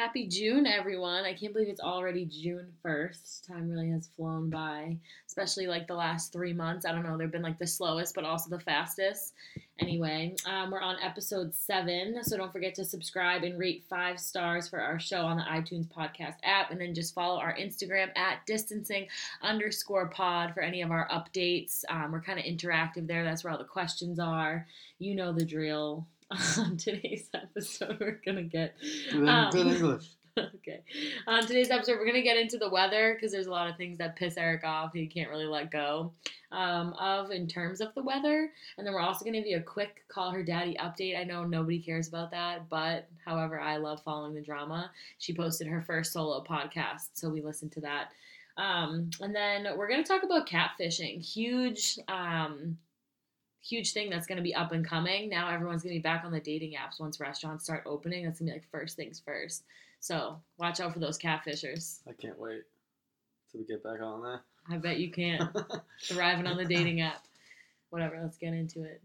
Happy June, everyone. I can't believe it's already June 1st. Time really has flown by, especially like the last three months. I don't know, they've been like the slowest, but also the fastest. Anyway, um, we're on episode seven, so don't forget to subscribe and rate five stars for our show on the iTunes podcast app. And then just follow our Instagram at distancing underscore pod for any of our updates. Um, we're kind of interactive there. That's where all the questions are. You know the drill on today's episode, we're gonna get Um, good English. okay. On today's episode, we're gonna get into the weather because there's a lot of things that piss Eric off. He can't really let go um, of in terms of the weather, and then we're also gonna give you a quick call her daddy update. I know nobody cares about that, but however, I love following the drama. She posted her first solo podcast, so we listened to that. Um, and then we're gonna talk about catfishing. Huge. Um, huge thing that's going to be up and coming. Now everyone's going to be back on the dating apps once restaurants start opening. That's going to be like first things first. So watch out for those catfishers. I can't wait till we get back on there. I bet you can't. Thriving on the dating app. Whatever, let's get into it.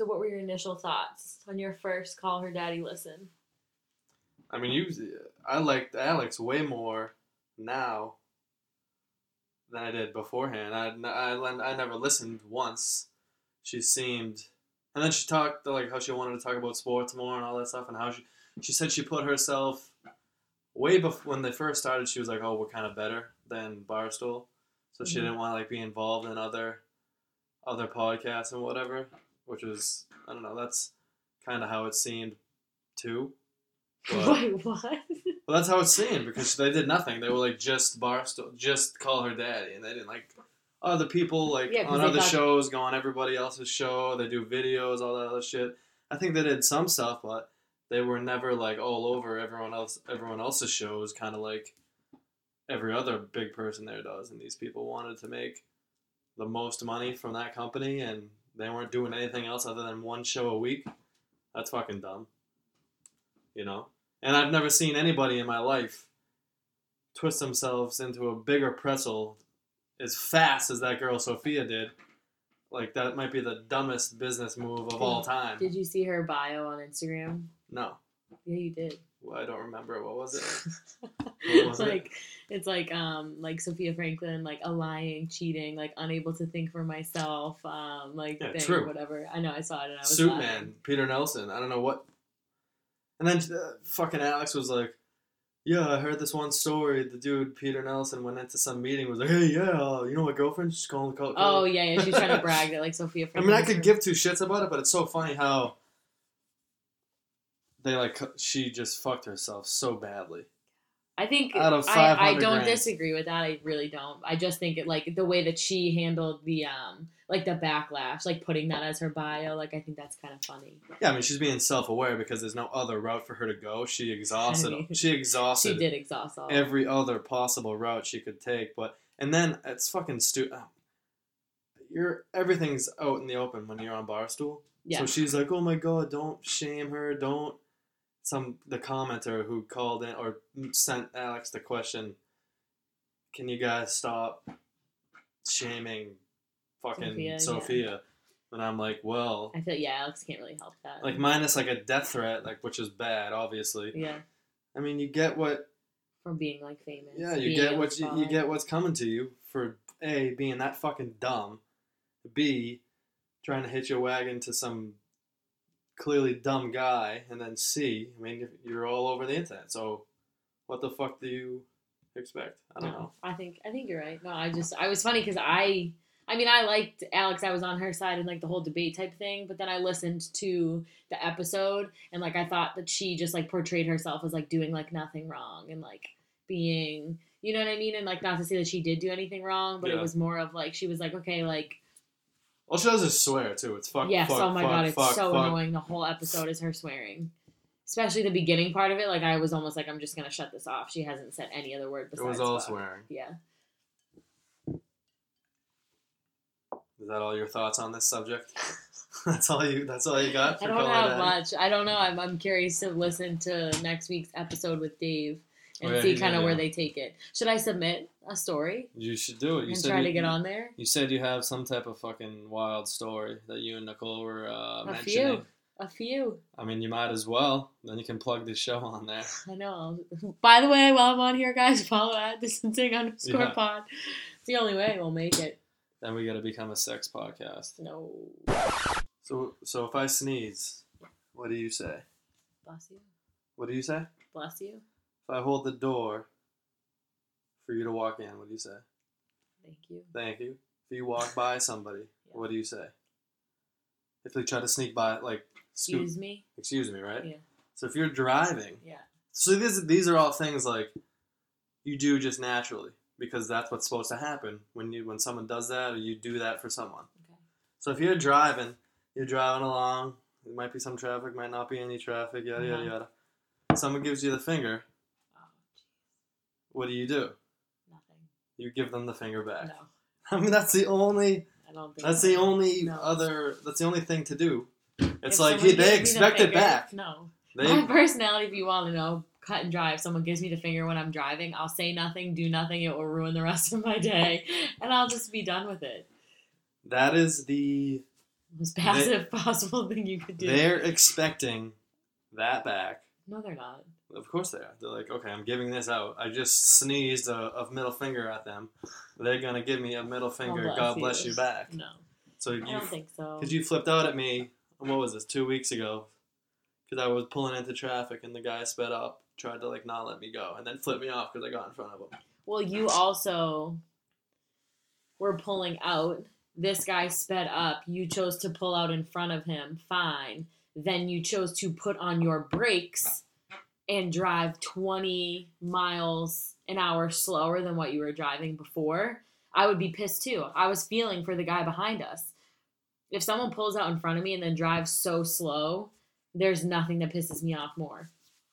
So, what were your initial thoughts on your first call her daddy listen? I mean, you. I liked Alex way more now than I did beforehand. I, I, I never listened once. She seemed, and then she talked like how she wanted to talk about sports more and all that stuff, and how she she said she put herself way before when they first started. She was like, "Oh, we're kind of better than Barstool," so she Mhm. didn't want to like be involved in other other podcasts and whatever. Which is I don't know. That's kind of how it seemed too. But- Wait, what? well, that's how it seemed because they did nothing. They were like just Barstool, just call her daddy, and they didn't like other people like Yeah, on other shows go on everybody else's show. They do videos, all that other shit. I think they did some stuff, but they were never like all over everyone else. Everyone else's shows, kind of like every other big person there does. And these people wanted to make the most money from that company, and they weren't doing anything else other than one show a week. That's fucking dumb. You know? And I've never seen anybody in my life twist themselves into a bigger pretzel as fast as that girl Sophia did. Like that might be the dumbest business move of all time. Did you see her bio on Instagram? No, Yeah, you did. Well, I don't remember. What was it? it's was it? like it's like um like Sophia Franklin like a lying, cheating, like unable to think for myself, um like Yeah, thing true. or whatever. I know I saw it and I was Suit. Man, Peter Nelson. I don't know what. And then uh, fucking Alex was like, "Yeah, I heard this one story. The dude Peter Nelson went into some meeting. Was like, hey, yeah, uh, you know my girlfriend? She's calling. Call, Oh yeah, yeah. She's trying to brag that like Sophia Franklin. I mean, I could her- give two shits about it, but it's so funny how they like she just fucked herself so badly. I think out of I, I don't grand. disagree with that. I really don't. I just think it like the way that she handled the um like the backlash, like putting that as her bio. Like I think that's kind of funny. Yeah, I mean, she's being self-aware because there's no other route for her to go. She exhausted. mean, she She did exhaust all. every other possible route she could take. But and then it's fucking stupid. You're everything's out in the open when you're on Barstool. yeah. So she's like, "Oh my god, don't shame her. Don't." Some the commenter who called in or sent Alex the question, "Can you guys stop shaming fucking Sophia, Sophia?" yeah. And I'm like, "Well, I feel yeah, Alex can't really help that. like minus like a death threat, like which is bad, obviously. yeah, I mean, you get what from being like famous. yeah, you get what you, you get what's coming to you for a being that fucking dumb, b trying to hitch your wagon to some clearly dumb guy, and then c I mean you're all over the internet, so what the fuck do you expect? I don't No, know. I think I think you're right. No, I just I was funny because I I mean I liked Alex. I was on her side in like the whole debate type thing, but then I listened to the episode and like I thought that she just like portrayed herself as like doing like nothing wrong and like being you know what I mean and like not to say that she did do anything wrong, but it was more of like she was like okay like All she does is swear too. It's fuck. yes fuck, oh my fuck, god it's fuck, so annoying. The whole episode is her swearing. Especially the beginning part of it, like I was almost like I'm just gonna shut this off. She hasn't said any other word besides. It was all fuck. swearing. Yeah. Is that all your thoughts on this subject? that's all you. That's all you got. I don't have much. I don't know. I'm, I'm curious to listen to next week's episode with Dave and Oh, yeah, see kind of gonna where they take it. Should I submit a story You should do it. You and said try you, to get on there? You said you have some type of fucking wild story that you and Nicole were uh, A mentioning. few. A few. I mean, you might as well. Then you can plug the show on there. I know. By the way, while I'm on here, guys, follow at distancing underscore Yeah. pod. It's the only way we'll make it. Then we got to become a sex podcast. No. So, so if I sneeze, what do you say? Bless you. What do you say? Bless you. If I hold the door for you to walk in, what do you say? Thank you. Thank you. If you walk by somebody, Yeah. what do you say? If they try to sneak by, like, scoot, Excuse me. excuse me, right? Yeah. So if you're driving, Yeah. so these these are all things like you do just naturally because that's what's supposed to happen when you when someone does that or you do that for someone. Okay. So if you're driving, you're driving along. There might be some traffic, might not be any traffic, yada yada Uh-huh. yada. Someone gives you the finger. Jeez. What do you do? Nothing. You give them the finger back. No. I mean, that's the only. I don't think That's so. the only No. other. That's the only thing to do. It's If like someone he, they gives me the expect it back. No. They My personality, if you want to know, cut and dry. If someone gives me the finger when I'm driving, I'll say nothing, do nothing. It will ruin the rest of my day, and I'll just be done with it. that is the. Most passive possible thing you could do. They're expecting that back. No, they're not. Of course they are. They're like, okay, I'm giving this out. I just sneezed a, a middle finger at them. They're gonna give me a middle finger. bless God bless you back. No, So I you, don't think so. because you flipped out at me. What was this? Two weeks ago. Because I was pulling into traffic and the guy sped up, tried to like not let me go, and then flipped me off because I got in front of him. Well, you also were pulling out. This guy sped up. You chose to pull out in front of him. Fine. Then you chose to put on your brakes and drive 20 miles an hour slower than what you were driving before. I would be pissed too. I was feeling for the guy behind us. If someone pulls out in front of me and then drives so slow, there's nothing that pisses me off more.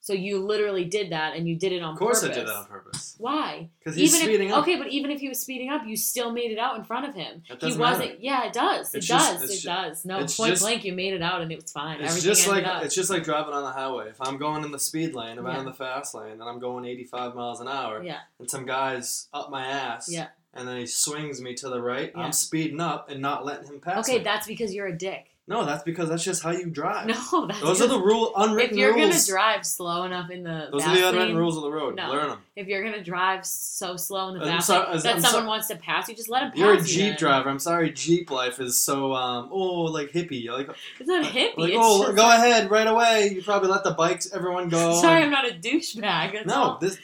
So you literally did that and you did it on Of course, purpose. I did that on purpose. Why? Because he's even speeding if, up. Okay, but even if he was speeding up, you still made it out in front of him. That he doesn't wasn't. matter. Yeah, it does. It just- does. it ju- does. No, point just- blank, you made it out and it was fine. It's Everything just like up. it's just like driving on the highway. If I'm going in the speed lane, if I'm in the fast lane, and I'm going 85 miles an hour, yeah, and some guy's up my ass, Yeah. and then he swings me to the right, Yeah. I'm speeding up and not letting him pass okay, me. that's because you're a dick. No, that's because that's just how you drive. No, that's Those are the just- rule unwritten rules. If you're rules. gonna drive slow enough in the Those are the unwritten lane, rules of the road. No. Learn them. if you're gonna drive so slow in the sorry- lane I'm that so- someone wants to pass you, just let them. pass You're a you. Jeep then. driver. I'm sorry, Jeep life is so um oh like hippie. Like It's not hippie. like oh just, go ahead right away. You probably let the bikes everyone go. Sorry, I'm not a douchebag. No, all. this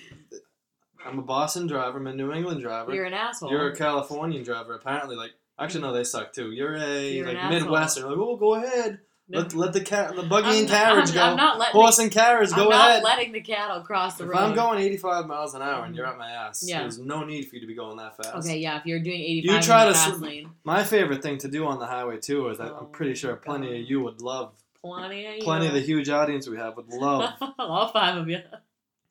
I'm a Boston driver. I'm a New England driver. You're an asshole. You're a Californian driver, apparently. Like, actually, no, they suck too. You're a You're like. Midwestern. Like, oh, go ahead. No. Let, let the car, the buggy I'm and not- carriage I'm, go. I'm not letting. Horse and carriage, I'm go not ahead. letting the cattle cross the if road. I'm going 85 miles an hour and you're at my ass, Yeah. there's no need for you to be going that fast. Okay, yeah, if you're doing 85 You try to fast lane, My favorite thing to do on the highway too is that Oh I'm pretty oh sure plenty God. of you would love, plenty of you. plenty of the huge audience we have would love, All five of you.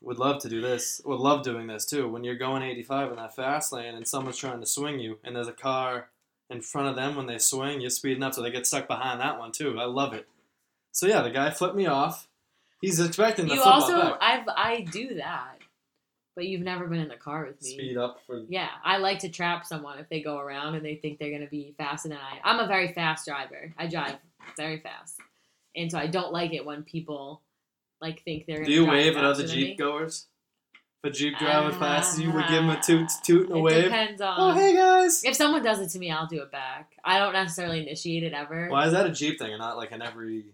would love to do this. Would love doing this too. When you're going 85 in that fast lane and someone's trying to swing you and there's a car in front of them when they swing, you're speeding up so they get stuck behind that one too. I love it. So yeah, the guy flipped me off. He's expecting the You flip also, back. I've I do that, but you've never been in the car with me. Speed up for Yeah, I like to trap someone if they go around and they think they're gonna be faster than I. I'm a very fast driver. I drive very fast, and so I don't like it when people like think they're. Do you wave at other Jeep goers? A Jeep driver passes ah, you, would give him a ah. toot toot and a It wave. depends oh, on. Oh hey guys. If someone does it to me, I'll do it back. I don't necessarily initiate it ever. Why is that a Jeep thing and not like in every?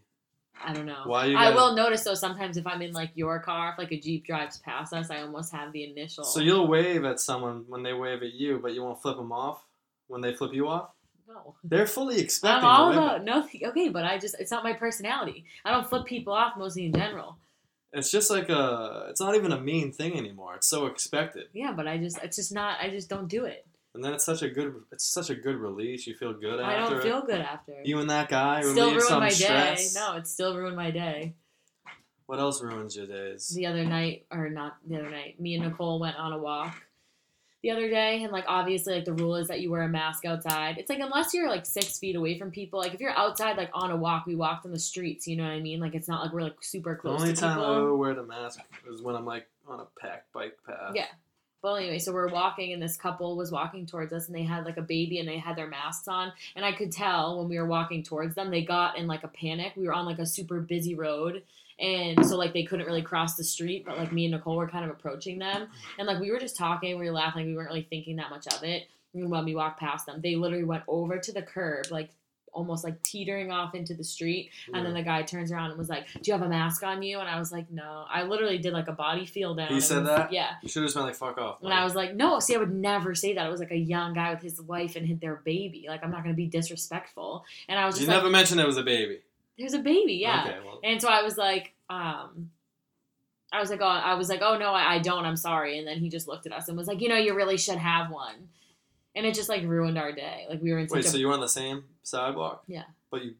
I don't know. Why you? I will notice though sometimes if I'm in like your car, if like a Jeep drives past us, I almost have the initial. So you'll wave at someone when they wave at you, but you won't flip them off when they flip you off. no. They're fully expecting. I'm all about no. Okay, but I just it's not my personality. I don't flip people off mostly in general. It's just like a. It's not even a mean thing anymore. It's so expected, Yeah, but I just it's just not. I just don't do it. and then it's such a good. It's such a good release. You feel good I after I don't it. feel good after. You and that guy still ruined some my stress. day. No, it still ruined my day. What else ruins your days? The other night, or not the other night, me and Nicole went on a walk, the other day, and like obviously like the rule is that you wear a mask outside. It's like unless you're like six feet away from people, like if you're outside like on a walk, we walked on the streets. You know what I mean? Like it's not like we're like super close. The only to time people. I ever wear the mask is when I'm like on a packed bike path. Yeah. Well, anyway, so we're walking, and this couple was walking towards us, and they had like a baby, and they had their masks on, and I could tell when we were walking towards them, they got in like a panic. We were on like a super busy road, and so like they couldn't really cross the street, but like me and Nicole were kind of approaching them, and like we were just talking, we were laughing, we weren't really thinking that much of it. And when we walked past them, they literally went over to the curb, like almost like teetering off into the street, and then the guy turns around and was like, "Do you have a mask on you?" And I was like, "No." I literally did like a body feel down. He said was- that? Yeah. You should have just been like, fuck off. And I was like, no, see, I would never say that. It was like a young guy with his wife and his- their baby. Like, I'm not going to be disrespectful. And I was you just like, never mentioned it was a baby. there's a baby, yeah. Okay, well, And so I was like, um, I was like, oh, I was like, oh no, I, I don't. I'm sorry. And then he just looked at us and was like, you know, you really should have one. And it just like ruined our day. Like we were in wait, a so you were on the same sidewalk? Yeah. But you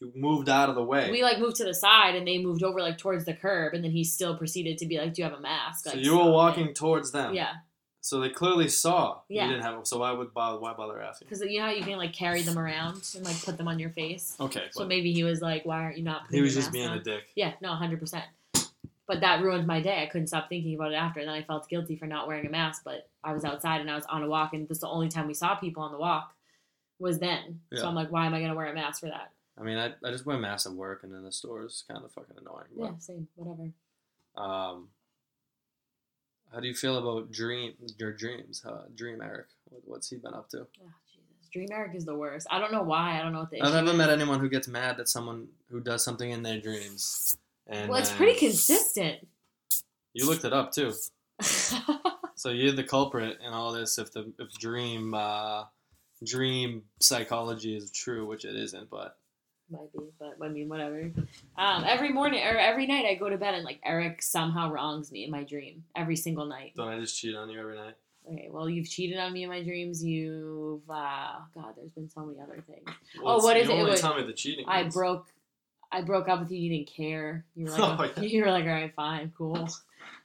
you moved out of the way. we like moved to the side and they moved over like towards the curb and then he still proceeded to be like, do you have a mask? so you were stop it. walking towards them. Yeah, So they clearly saw Yeah. you didn't have. So why would bother? Why bother asking? because you know how you can like carry them around and like put them on your face. Okay, So maybe he was like, "Why aren't you not?" Putting he was just being on? a dick. Yeah, no, hundred percent. But that ruined my day. I couldn't stop thinking about it after. And then I felt guilty for not wearing a mask. But I was outside and I was on a walk, and this is the only time we saw people on the walk was then. So I'm like, why am I gonna wear a mask for that? I mean, I, I just wear masks at work and in the stores. Kind of fucking annoying. Yeah, same, whatever. Um, how do you feel about dream your dreams? Uh, dream Eric, what's he been up to? Oh, Jesus. Dream Eric is the worst. I don't know why. I don't know what the. I've never is. met anyone who gets mad at someone who does something in their dreams. And Well, it's pretty consistent. You looked it up too. So you're the culprit in all this if the if dream uh, dream psychology is true, which it isn't, but Might be, but I mean, whatever. Um, every morning or every night, I go to bed and like Eric somehow wrongs me in my dream every single night. don't I just cheat on you every night? Okay, well, you've cheated on me in my dreams. You've, uh, God, there's been so many other things. Well, Oh, what is is you it? It was- tell me the cheating. I broke, I broke up with you. You didn't care. You were like, Oh, yeah. you were like, all right, fine, cool.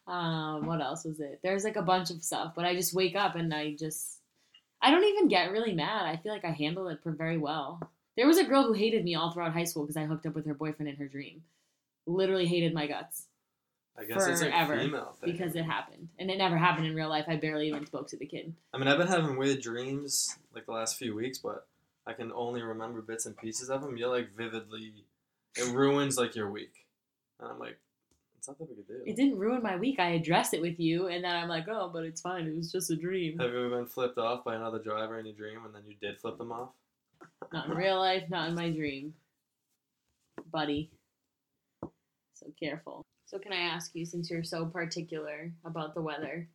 Um, what else was it? There's like a bunch of stuff, but I just wake up and I just, I don't even get really mad. I feel like I handle it very well. There was a girl who hated me all throughout high school because I hooked up with her boyfriend in her dream. Literally hated my guts I guess it's like because it happened, and it never happened in real life. I barely even spoke to the kid. I mean, I've been having weird dreams like the last few weeks, but I can only remember bits and pieces of them. You're like vividly, it ruins like your week, and I'm like, it's not that big a deal. It didn't ruin my week. I addressed it with you, and then I'm like, oh, but it's fine. It was just a dream. Have you ever been flipped off by another driver in your dream, and then you did flip them off? Not in real life, not in my dream. Buddy. So careful. So can I ask you, since you're so particular about the weather,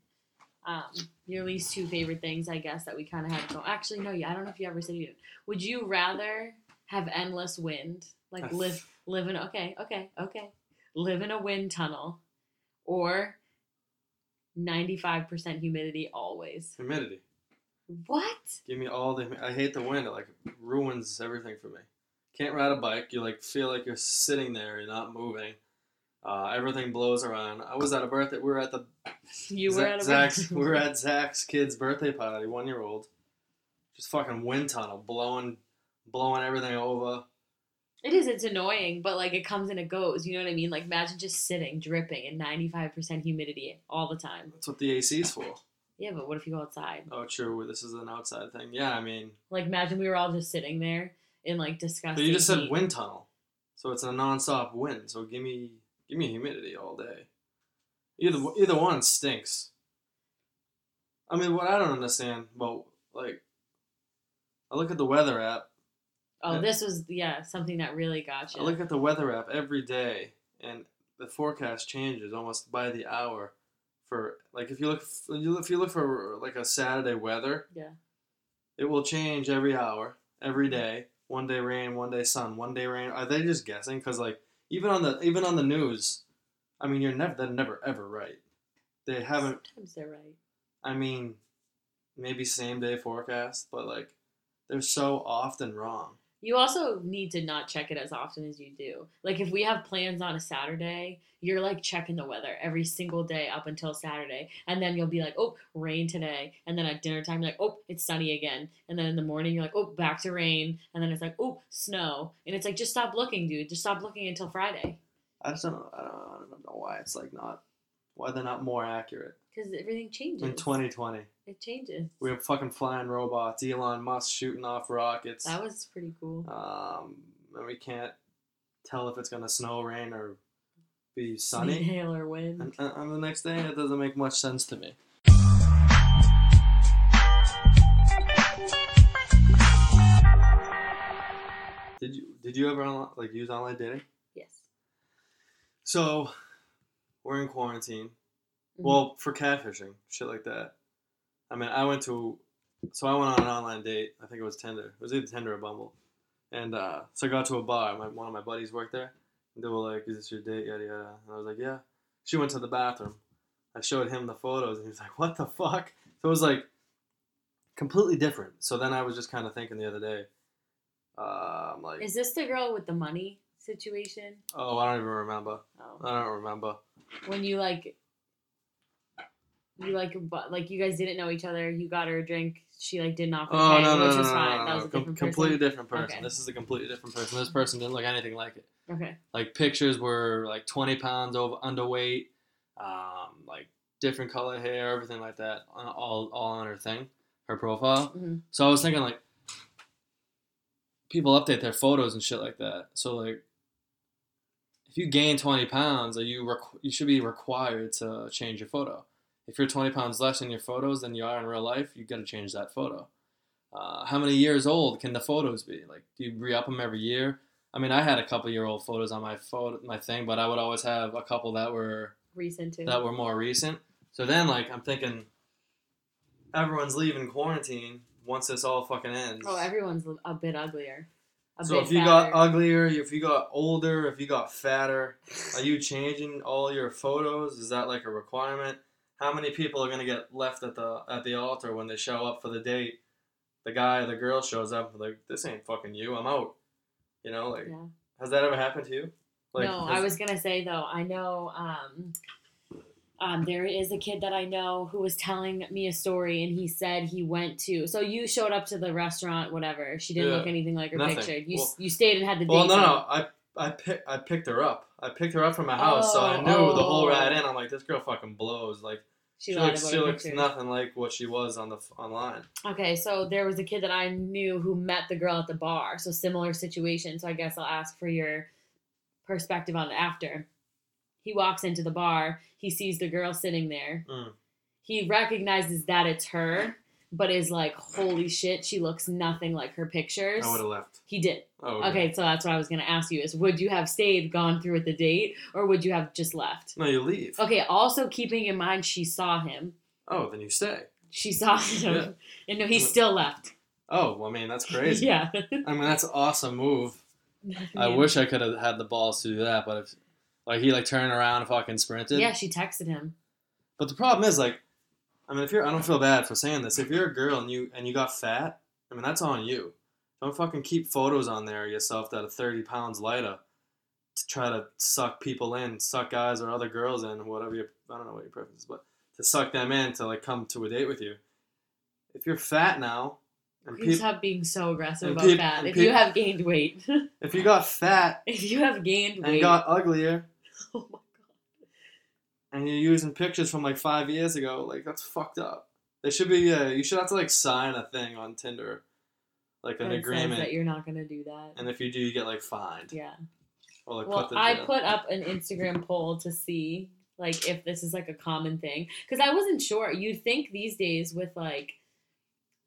um, your least two favorite things, I guess, that we kind of had to go. Actually, no, yeah, I don't know if you ever said you. did. Would you rather have endless wind, like live live in okay, okay, okay, live in a wind tunnel, or ninety five percent humidity always? Humidity. What? Give me all the. I hate the wind. It like ruins everything for me. Can't ride a bike. You like feel like you're sitting there. You're not moving. Uh, everything blows around. I was at a birthday. We were at the You were at a Zach's. we were at Zach's kid's birthday party. One year old. Just fucking wind tunnel blowing, blowing everything over. It is. It's annoying, but like it comes and it goes. You know what I mean? Like imagine just sitting, dripping, in ninety five percent humidity all the time. That's what the AC is for. Yeah, but what if you go outside? Oh, true. This is an outside thing. Yeah, I mean, Like imagine we were all just sitting there in like disgusting. but you just said wind tunnel, so it's a non-stop wind. So give me, give me humidity all day. Either either one stinks. I mean, what I don't understand about like, I look at the weather app. Oh, this was yeah something that really got you. I look at the weather app every day, and the forecast changes almost by the hour. For like, if you look, if you look for like a Saturday weather, Yeah. it will change every hour, every mm-hmm. day. One day rain, one day sun, one day rain. Are they just guessing? Because like even on the even on the news, I mean, you're never they're never ever right. They haven't. Sometimes they're right. I mean, maybe same day forecast, but like they're so often wrong. You also need to not check it as often as you do. Like if we have plans on a Saturday, you're like checking the weather every single day up until Saturday. And then you'll be like, oh, rain today. And then at dinner time, you're like, oh, it's sunny again. And then in the morning, you're like, oh, back to rain. And then it's like, oh, snow. And it's like, just stop looking, dude. Just stop looking until Friday. I just don't. I don't, I don't know why it's like not why they're not more accurate Because everything changes. in 2020. It changes. We have fucking flying robots, Elon Musk shooting off rockets. That was pretty cool. Um, and we can't tell if it's gonna snow, rain, or be sunny. Hail or wind. And, and on the next day, it doesn't make much sense to me. Did you did you ever like use online dating? Yes. So we're in quarantine. Mhm. Well, for catfishing, shit like that. I mean, I went to, so I went on an online date. I think it was Tinder. It was either Tinder or Bumble. And uh, so I got to a bar. My, one of my buddies worked there. And they were like, "Is this your date?" Yada yada. And I was like, "Yeah." She went to the bathroom. I showed him the photos, and he was like, "What the fuck?" So it was like completely different. So then I was just kind of thinking the other day. Uh, I'm like, Is this the girl with the money situation? oh, I don't even remember. Oh. I don't remember. When you like, you like, but like you guys didn't know each other. You got her a drink. She like didn't offer Oh pay, no no which no was no, fine. no, that was a Com- different completely person. different person. Okay. This is a completely different person. This person didn't look anything like it. Okay. Like pictures were like twenty pounds over underweight, um, like different color hair, everything like that, all all on her thing, her profile. hmm So I was thinking like, people update their photos and shit like that. So like, if you gain twenty pounds, are you requ- you should be required to change your photo. If you're twenty pounds less in your photos than you are in real life, you got to change that photo. Uh, how many years old can the photos be? Like, do you re-up them every year? I mean, I had a couple year old photos on my photo, my thing, but I would always have a couple that were Recent too. that were more recent. So then, like, I'm thinking, everyone's leaving quarantine once this all fucking ends. oh, everyone's a bit uglier. A so bit if you got uglier, if you got older, if you got fatter, are you changing all your photos? Is that like a requirement? How many people are gonna get left at the at the altar when they show up for the date? The guy or the girl shows up like, this ain't fucking you. I'm out. You know, like, Yeah. has that ever happened to you? Like, no, has- I was gonna say though. I know um, um, there is a kid that I know who was telling me a story, and he said he went to. So you showed up to the restaurant, whatever. She didn't Yeah. look anything like her Nothing. picture. You Well- you stayed and had the date. Well, no, no, I I pick, I picked her up. I picked her up from my house, so I Oh, knew the whole oh. ride in. I'm like, this girl fucking blows. Like, She, she, looks, she looks pictures. nothing like what she was on the online. Okay, so there was a kid that I knew who met the girl at the bar. So similar situation. So I guess I'll ask for your perspective on after. He walks into the bar. He sees the girl sitting there. Mm. He recognizes that it's her, but is like, "Holy shit, she looks nothing like her pictures." I would have left. He did. Oh, Okay, so that's what I was gonna ask you: is would you have stayed, gone through with the date, or would you have just left? No, you leave. Okay. Also, keeping in mind she saw him. Oh, then you stay. She saw him, Yeah. and no, he still left. Oh, well, I mean, that's crazy. yeah. I mean, that's an awesome move. I Yeah. wish I could have had the balls to do that, but if like he like turned around and fucking sprinted. Yeah, she texted him. But the problem is like, I mean, if you're, I don't feel bad for saying this. If you're a girl and you and you got fat, I mean, that's on you. Don't fucking keep photos on there of yourself that are 30 pounds lighter to try to suck people in, suck guys or other girls in, whatever your, I don't know what your preference is, but to suck them in to like come to a date with you. If you're fat now, and You peop stop being so aggressive about peop- that. and If you have gained weight, if you got fat if you have gained weight, and got uglier, oh and you're using pictures from like five years ago, like that's fucked up. They should be. Uh, you should have to like sign a thing on Tinder, like an agreement, that you're not gonna do that. and if you do, you get like fined yeah. or like Well, put. I put up an Instagram poll to see like if this is like a common thing because I wasn't sure. You'd think these days with like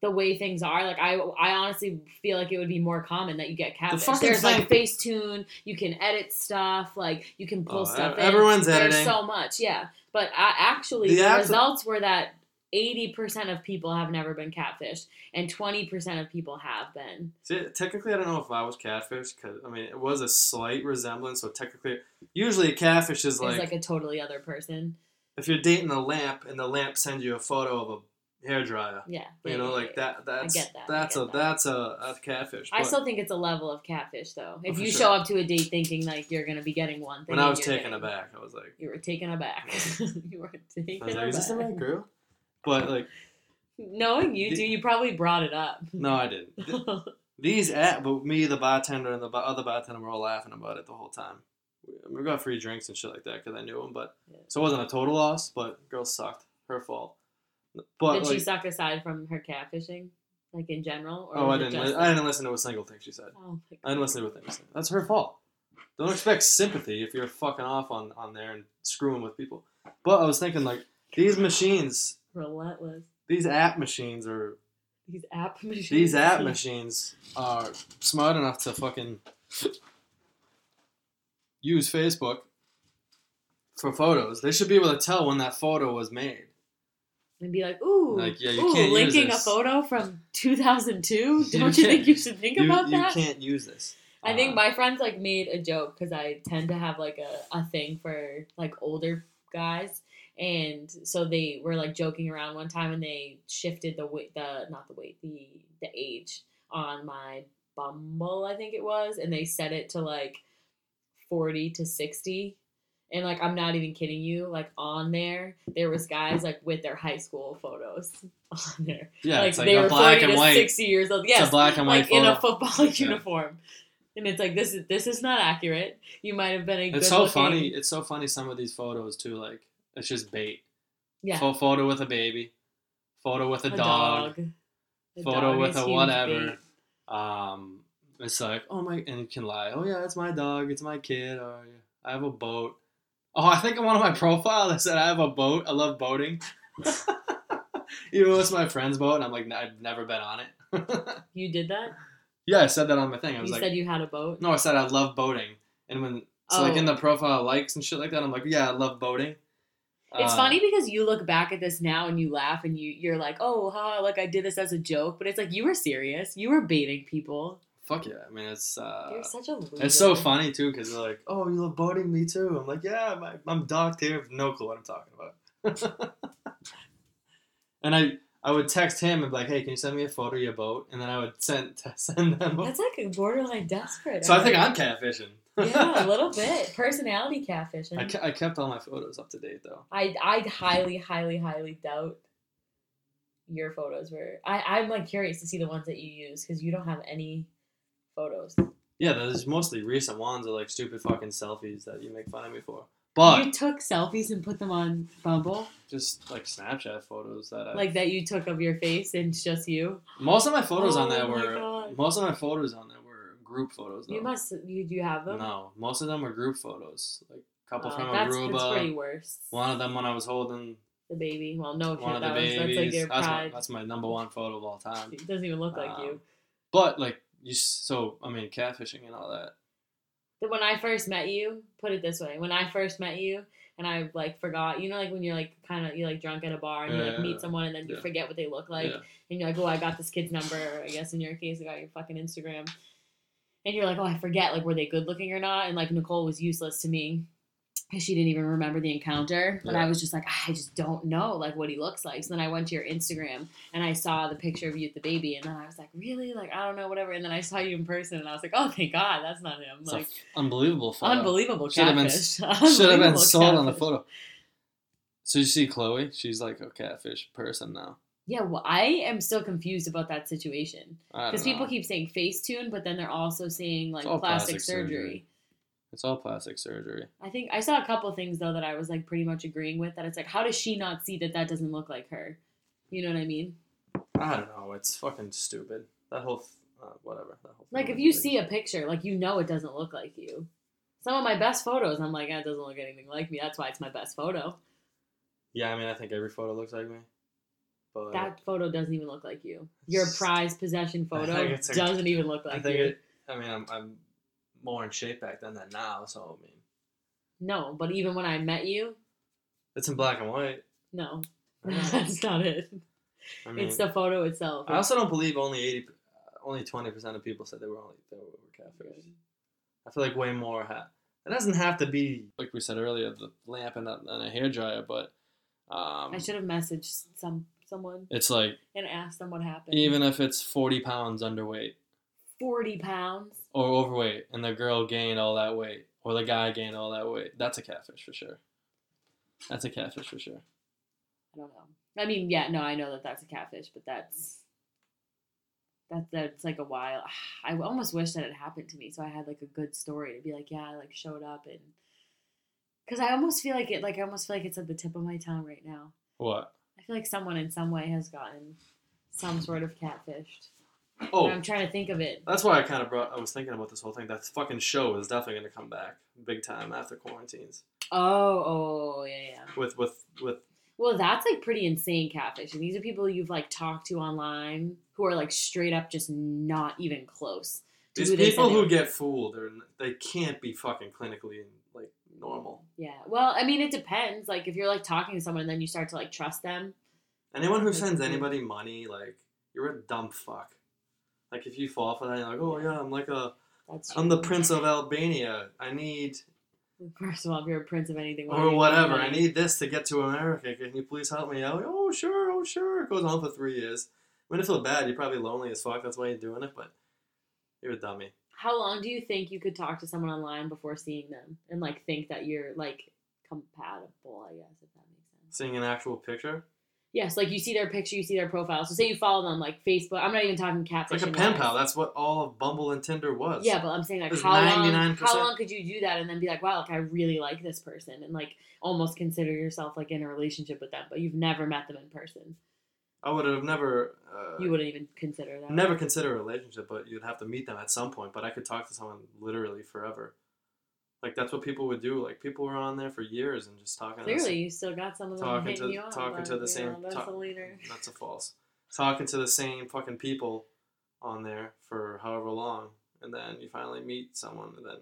the way things are, like I, I honestly feel like it would be more common that you get catfish. fucking There's like Facetune, you can edit stuff, like you can pull Oh, stuff ev- in. everyone's There's editing. so much, yeah. But I, actually, The the, apps- results were that. 80% of people have never been catfished and 20% of people have been. See, technically, I don't know if I was catfished because I mean it was a slight resemblance. So technically, usually a catfish is It's like, like a totally other person. if you're dating a lamp and the lamp sends you a photo of a hair dryer. Yeah. You yeah, know, yeah, like that. That's get that, I that's get a that. that's a, a catfish. I still think it's a level of catfish, though. If oh, for you sure. show up to a date thinking like you're gonna be getting one thing, when I was taken aback, I was like, you were taken aback. you were taken I was like, aback. is this the right girl? But like, Knowing you The- two, you probably brought it up. no, I didn't. These at but me, the bartender, and the other bartender were all laughing about it the whole time. We, got free drinks and shit like that because I knew them, but Yeah. so it wasn't a total loss. But girl sucked. Her fault. But Did she suck aside from her catfishing, like in general? Or oh, I didn't. Li- I didn't listen to a single thing she said. Oh my I didn't listen to a thing. she said. That's her fault. Don't expect sympathy if you're fucking off on on there and screwing with people. But I was thinking like these machines, Relentless. these app machines are These app machines. these app machines are smart enough to fucking use Facebook for photos. They should be able to tell when that photo was made. And be like, ooh, Like, yeah, you ooh, linking a photo from 2002. Don't you, can't- think you should think You, about that? you can't use this. I think Uh, my friends like made a joke because I tend to have like a, a thing for like older guys, and so they were like joking around one time, and they shifted the weight, the not the weight, the the age on my Bumble, I think it was, and they set it to like forty to sixty. And like I'm not even kidding you, like on there, there was guys like with their high school photos on there. yeah, like, like they a were black 40 and to white. 60 years old. Yes, a black and white like in photo. a football uniform. And it's like this is this is not accurate. You might have been a good It's so looking- funny. It's so funny. Some of these photos too. Like it's just bait. Yeah. Pho- photo with a baby. Photo with a, dog. A photo dog with a whatever. bait. Um, it's like oh my, and you can lie. Oh yeah, it's my dog. It's my kid. Or I have a boat. Oh, I think on one of my profiles I said I have a boat. I love boating. Even though it's my friend's boat, and I'm like I've never been on it. You did that? yeah, I said that on my thing. I You was like, said you had a boat? no, I said I love boating. And when so like Oh. in the profile likes and shit like that, I'm like, yeah, I love boating. It's Uh, funny because you look back at this now and you laugh and you you're like, oh, huh, like I did this as a joke, but it's like you were serious. You were baiting people. Fuck yeah! I mean, it's uh, You're such a loser. it's so funny too because they're like, "Oh, you love boating? Me too." I'm like, "Yeah, my, I'm docked here. No clue what I'm talking about." and I I would text him and be like, "Hey, can you send me a photo of your boat?" And then I would send send them. That's like borderline desperate. so I think I'm catfishing. yeah, a little bit personality catfishing. I, ke- I kept all my photos up to date though. I I highly, highly, highly doubt your photos were. I I'm like curious to see the ones that you use because you don't have any photos. Yeah, there's mostly recent ones are like stupid fucking selfies that you make fun of me for. But you took selfies and put them on Bumble, just like Snapchat photos that I like that you took of your face and it's just you. most of my photos on Oh there my were God. most of my photos on there were group photos. Though. You must. You do you have them? No, most of them were group photos. Like a couple Oh, from that's, Aruba. that's pretty worse. One of them when I was holding The baby. Well, no one of the That was, babies. that's like your that's, my, pride. that's my number one photo of all time. It doesn't even look like Um, you. But like you, so I mean, catfishing and all that. When I first met you, put it this way: when I first met you, and I like forgot, you know, like when you're like kind of you're like drunk at a bar and you like meet someone and then you yeah. forget what they look like, yeah. and you're like, oh, I got this kid's number. I guess in your case, I got your fucking Instagram, and you're like, oh, I forget, like were they good looking or not? And like Nicole was useless to me because she didn't even remember the encounter. But Yeah. I was just like, I just don't know like what he looks like. So then I went to your Instagram and I saw the picture of you with the baby, and then I was like, really, like I don't know, whatever. And then I saw you in person, and I was like, oh, thank God, that's not him. It's like. unbelievable photo. Unbelievable Should have been- Should have been sold on the photo. So you see Chloe? She's like a catfish person now. Yeah, well, I am still confused about that situation because people keep saying Facetune, but then they're also saying like plastic, plastic surgery. surgery. It's all plastic surgery. I think I saw a couple things though that I was like pretty much agreeing with. That it's like, how does she not see that that doesn't look like her? You know what I mean? I don't know. It's fucking stupid. That whole th- uh, whatever. That whole Like if you see a picture, like you know it doesn't look like you. Some of my best photos, I'm like, it doesn't look anything like me. That's why it's my best photo. Yeah, I mean, I think every photo looks like me. But That photo doesn't even look like you. Your It's- prized possession photo think it's a- doesn't even look like I like think you. it. I mean, I'm, I'm more in shape back then than now. So I mean, No, but even when I met you, it's in black and white. no, that's not it. I mean, it's the photo itself. I also don't believe only eighty, only twenty percent of people said they were only they were catfish. I feel like way more ha It doesn't have to be like we said earlier, the lamp and a, and a hair dryer, but um, I should have messaged some someone It's like and ask them what happened. even if it's forty pounds underweight forty pounds. Or overweight, and the girl gained all that weight, or the guy gained all that weight, that's a catfish for sure. That's a catfish for sure. I don't know. I mean, yeah, no, I know that that's a catfish, but that's that's that's like a while. I almost wish that it happened to me, so I had like a good story to be like, yeah, I like showed up and because I almost feel like it, like I almost feel like it's at the tip of my tongue right now. What? I feel like someone in some way has gotten some sort of catfished. Oh, And I'm trying to think of it. That's why I kind of brought. I was thinking about this whole thing. That fucking show is definitely going to come back big time after quarantines. Oh, oh, yeah, yeah. With with with Well, that's like pretty insane catfish. And these are people you've like talked to online who are like straight up just not even close. to these who people who get fooled. They're they can't be fucking clinically like normal. Yeah. Well, I mean, it depends. Like if you're like talking to someone and then you start to like trust them. Anyone who sends anybody money, like you're a dumb fuck. Like if you fall for that, you're like, oh yeah, I'm like a, That's I'm the prince of Albania. I need First of all, if you're a prince of anything, or whatever. I need this to get to America. Can you please help me out? Oh sure, oh sure. It goes on for three years. When you feel bad, you're probably lonely as fuck. That's why you're doing it. But you're a dummy. How long do you think you could talk to someone online before seeing them and like think that you're like compatible? I guess if that makes sense. Seeing an actual picture, Yes, like you see their picture, you see their profile. So say you follow them like Facebook. I'm not even talking catfish. like a pen pal. That's what all of Bumble and Tinder was. Yeah, but I'm saying like how long 99%. how long could you do that and then be like, wow, like I really like this person and like almost consider yourself like in a relationship with them, but you've never met them in person. I would have never. Uh, You wouldn't even consider that. never consider a relationship, but you'd have to meet them at some point. But I could talk to someone literally forever. Like that's what people would do. Like people were on there for years and just talking. to the Clearly, you still got some of them Talking to- you talking to the you same know, that's talk- the leader. That's a false. Talking to the same fucking people on there for however long, and then you finally meet someone, and then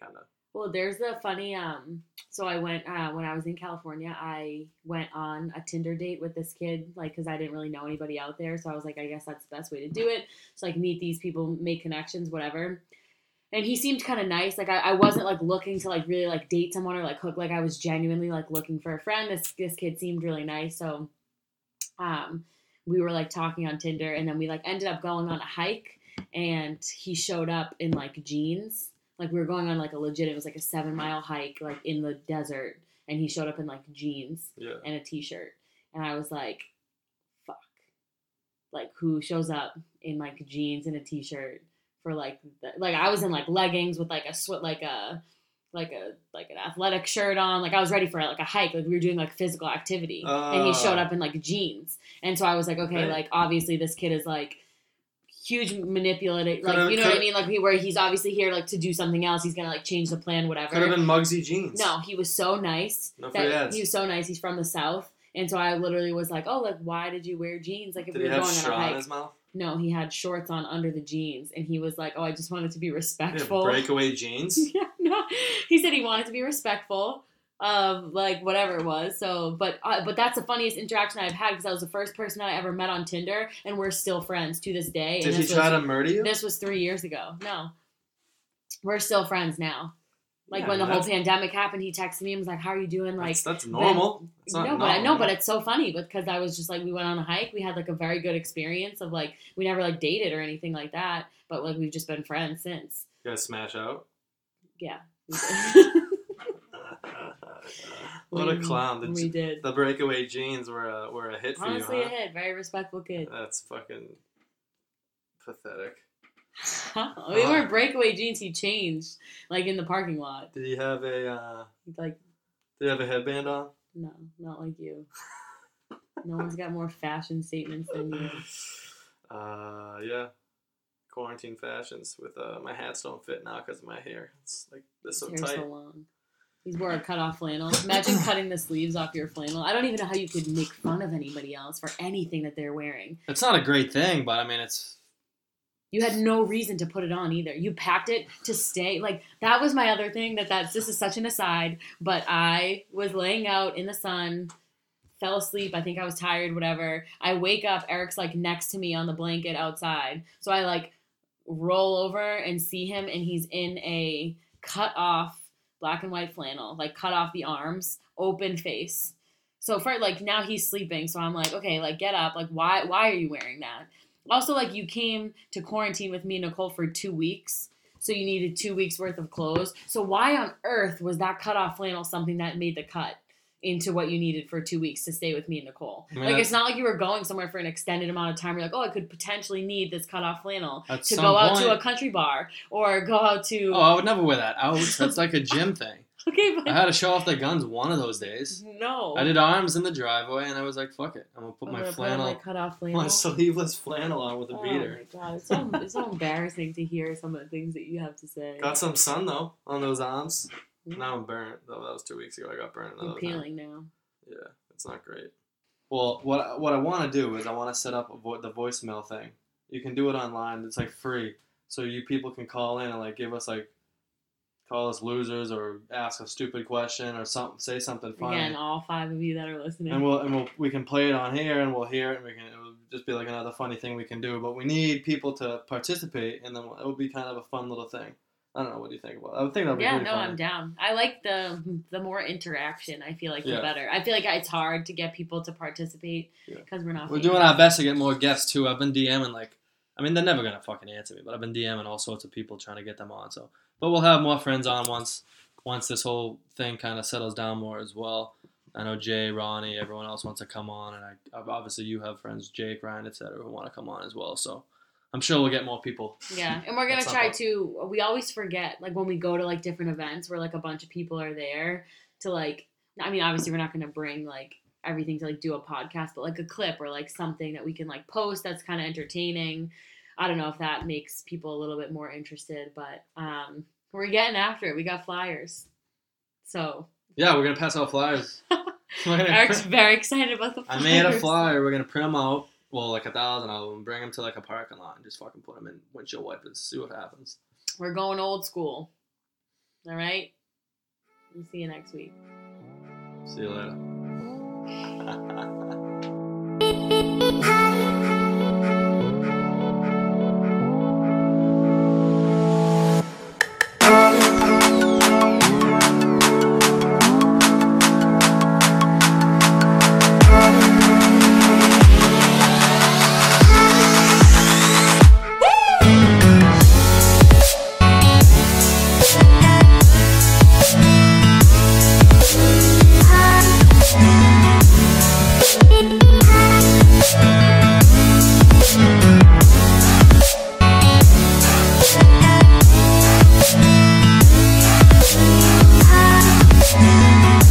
kind of. Well, there's the funny. Um, so I went uh, when I was in California. I went on a Tinder date with this kid, like because I didn't really know anybody out there. So I was like, I guess that's the best way to do it. So like meet these people, make connections, whatever. And he seemed kind of nice. Like I, I wasn't like looking to like really like date someone or like hook. Like I was genuinely like looking for a friend. This this kid seemed really nice. So, um, we were like talking on Tinder, and then we like ended up going on a hike. And he showed up in like jeans like we were going on like a legit it was like a seven mile hike like in the desert and he showed up in like jeans Yeah. and a t-shirt and i was like fuck like who shows up in like jeans and a t-shirt for like the, like i was in like leggings with like a sweat like a like a like an athletic shirt on. Like i was ready for like a hike. Like we were doing like physical activity. And he showed Ah. up in like jeans. And so i was like okay Right. like obviously this kid is like huge manipulative like Could've- you know what i mean? Like he- where he's obviously here like to do something else. He's gonna like change the plan whatever. Could have been Mugsy jeans. no he was so nice No that he was so nice. He's from the south. And so i literally was like oh like why did you wear jeans? Like if Did we were going on a in hike. his mouth? No he had shorts on under the jeans and he was like oh i just wanted to be He respectful breakaway jeans. yeah, no. He said he wanted to be respectful of like whatever it was. So, but uh, but that's the funniest interaction I've had because I was the first person I ever met on Tinder, and we're still friends to this day. And Did he this try was, to murder you? This was three years ago. No, we're still friends now. Like Yeah, when the whole pandemic happened, he texted me and was like, "How are you doing?" Like, that's, that's normal. No, but I know, but it's so funny because I was just like, we went on a hike. We had like a very good experience of like, we never like dated or anything like that, but like we've just been friends since. You guys smash out. Yeah. we what a clown! The, we did. the breakaway jeans were a were a hit for Honestly, you, a huh? hit. Very respectful kid. That's fucking pathetic. we weren't breakaway jeans. He changed, like in the parking lot. Did he have a uh, Like, Did he have a headband on? no, not like you. No one's got more fashion statements than you. Uh, yeah. Quarantine fashions with uh, my hats don't fit now because of my hair. It's like this so His hair's tight. so long. He's wore a cut off flannel. Imagine cutting the sleeves off your flannel. I don't even know how you could make fun of anybody else for anything that they're wearing. It's not a great thing, but I mean, it's You had no reason to put it on either. You packed it to stay. Like that was my other thing. That that's this is such an aside. But I was laying out in the sun, fell asleep. I think I was tired. Whatever. I wake up. Eric's like next to me on the blanket outside. So I like roll over and see him, and he's in a cut off black and white flannel, like cut off the arms, open face. So for like now he's sleeping, so I'm like, okay, like get up. Like why why are you wearing that? Also, like you came to quarantine with me and Nicole for two weeks, so you needed two weeks worth of clothes. So why on earth was that cutoff flannel something that made the cut into what you needed for two weeks to stay with me and Nicole? I mean, like it's not like you were going somewhere for an extended amount of time. You're like, oh, I could potentially need this cutoff flannel to go out to a country bar or go out to. Oh, I would never wear that out. That's like a gym thing. Okay, but I had to show off the guns one of those days. no. I did arms in the driveway, and I was like, "Fuck it, I'm gonna put I'm my gonna put on flannel, my cutoff flannel. my sleeveless flannel on with a Oh beater." my god, it's so it's so embarrassing to hear some of the things that you have to say. Got some sun though on those arms. Mm-hmm. Now I'm burnt. Though that was two weeks ago. I got burnt. You're time. peeling now. Yeah, it's not great. Well, what what I want to do is I want to set up a vo- the voicemail thing. You can do it online. It's like free, so you people can call in and like give us like call us losers or ask a stupid question or something, say something funny, Again, all five of you that are listening. and we'll and we'll we can play it on here and we'll hear it and we can it will just be like another funny thing we can do. But we need people to participate, and then it will be kind of a fun little thing. I don't know. What do you think about? it? I would think that would be yeah, no, funny. I'm down. I like the the more interaction. I feel like the better. I feel like it's hard to get people to participate Yeah. because we're not. We're famous. doing our best to get more guests too. I've been DMing like, I mean, they're never gonna fucking answer me, but I've been DMing all sorts of people trying to get them on. So, but we'll have more friends on once once this whole thing kind of settles down more as well. I know Jay, Ronnie, everyone else wants to come on, and I obviously you have friends, Jake, Ryan, etc., who want to come on as well. So, I'm sure we'll get more people. Yeah, and we're gonna try not- to. We always forget, like when we go to like different events where like a bunch of people are there to like. I mean, obviously, we're not gonna bring like everything to like do a podcast, but like a clip or like something that we can like post that's kind of entertaining. I don't know if that makes people a little bit more interested, but um, we're getting after it. We got flyers, so Yeah, we're gonna pass out flyers. Eric's very excited about the. I made a flyer. We're gonna print them out. Well, like a thousand of them. Bring them to like a parking lot and just fucking put them in windshield wipers. See what happens. We're going old school. All right. We'll see you next week. See you later. 哈哈哈。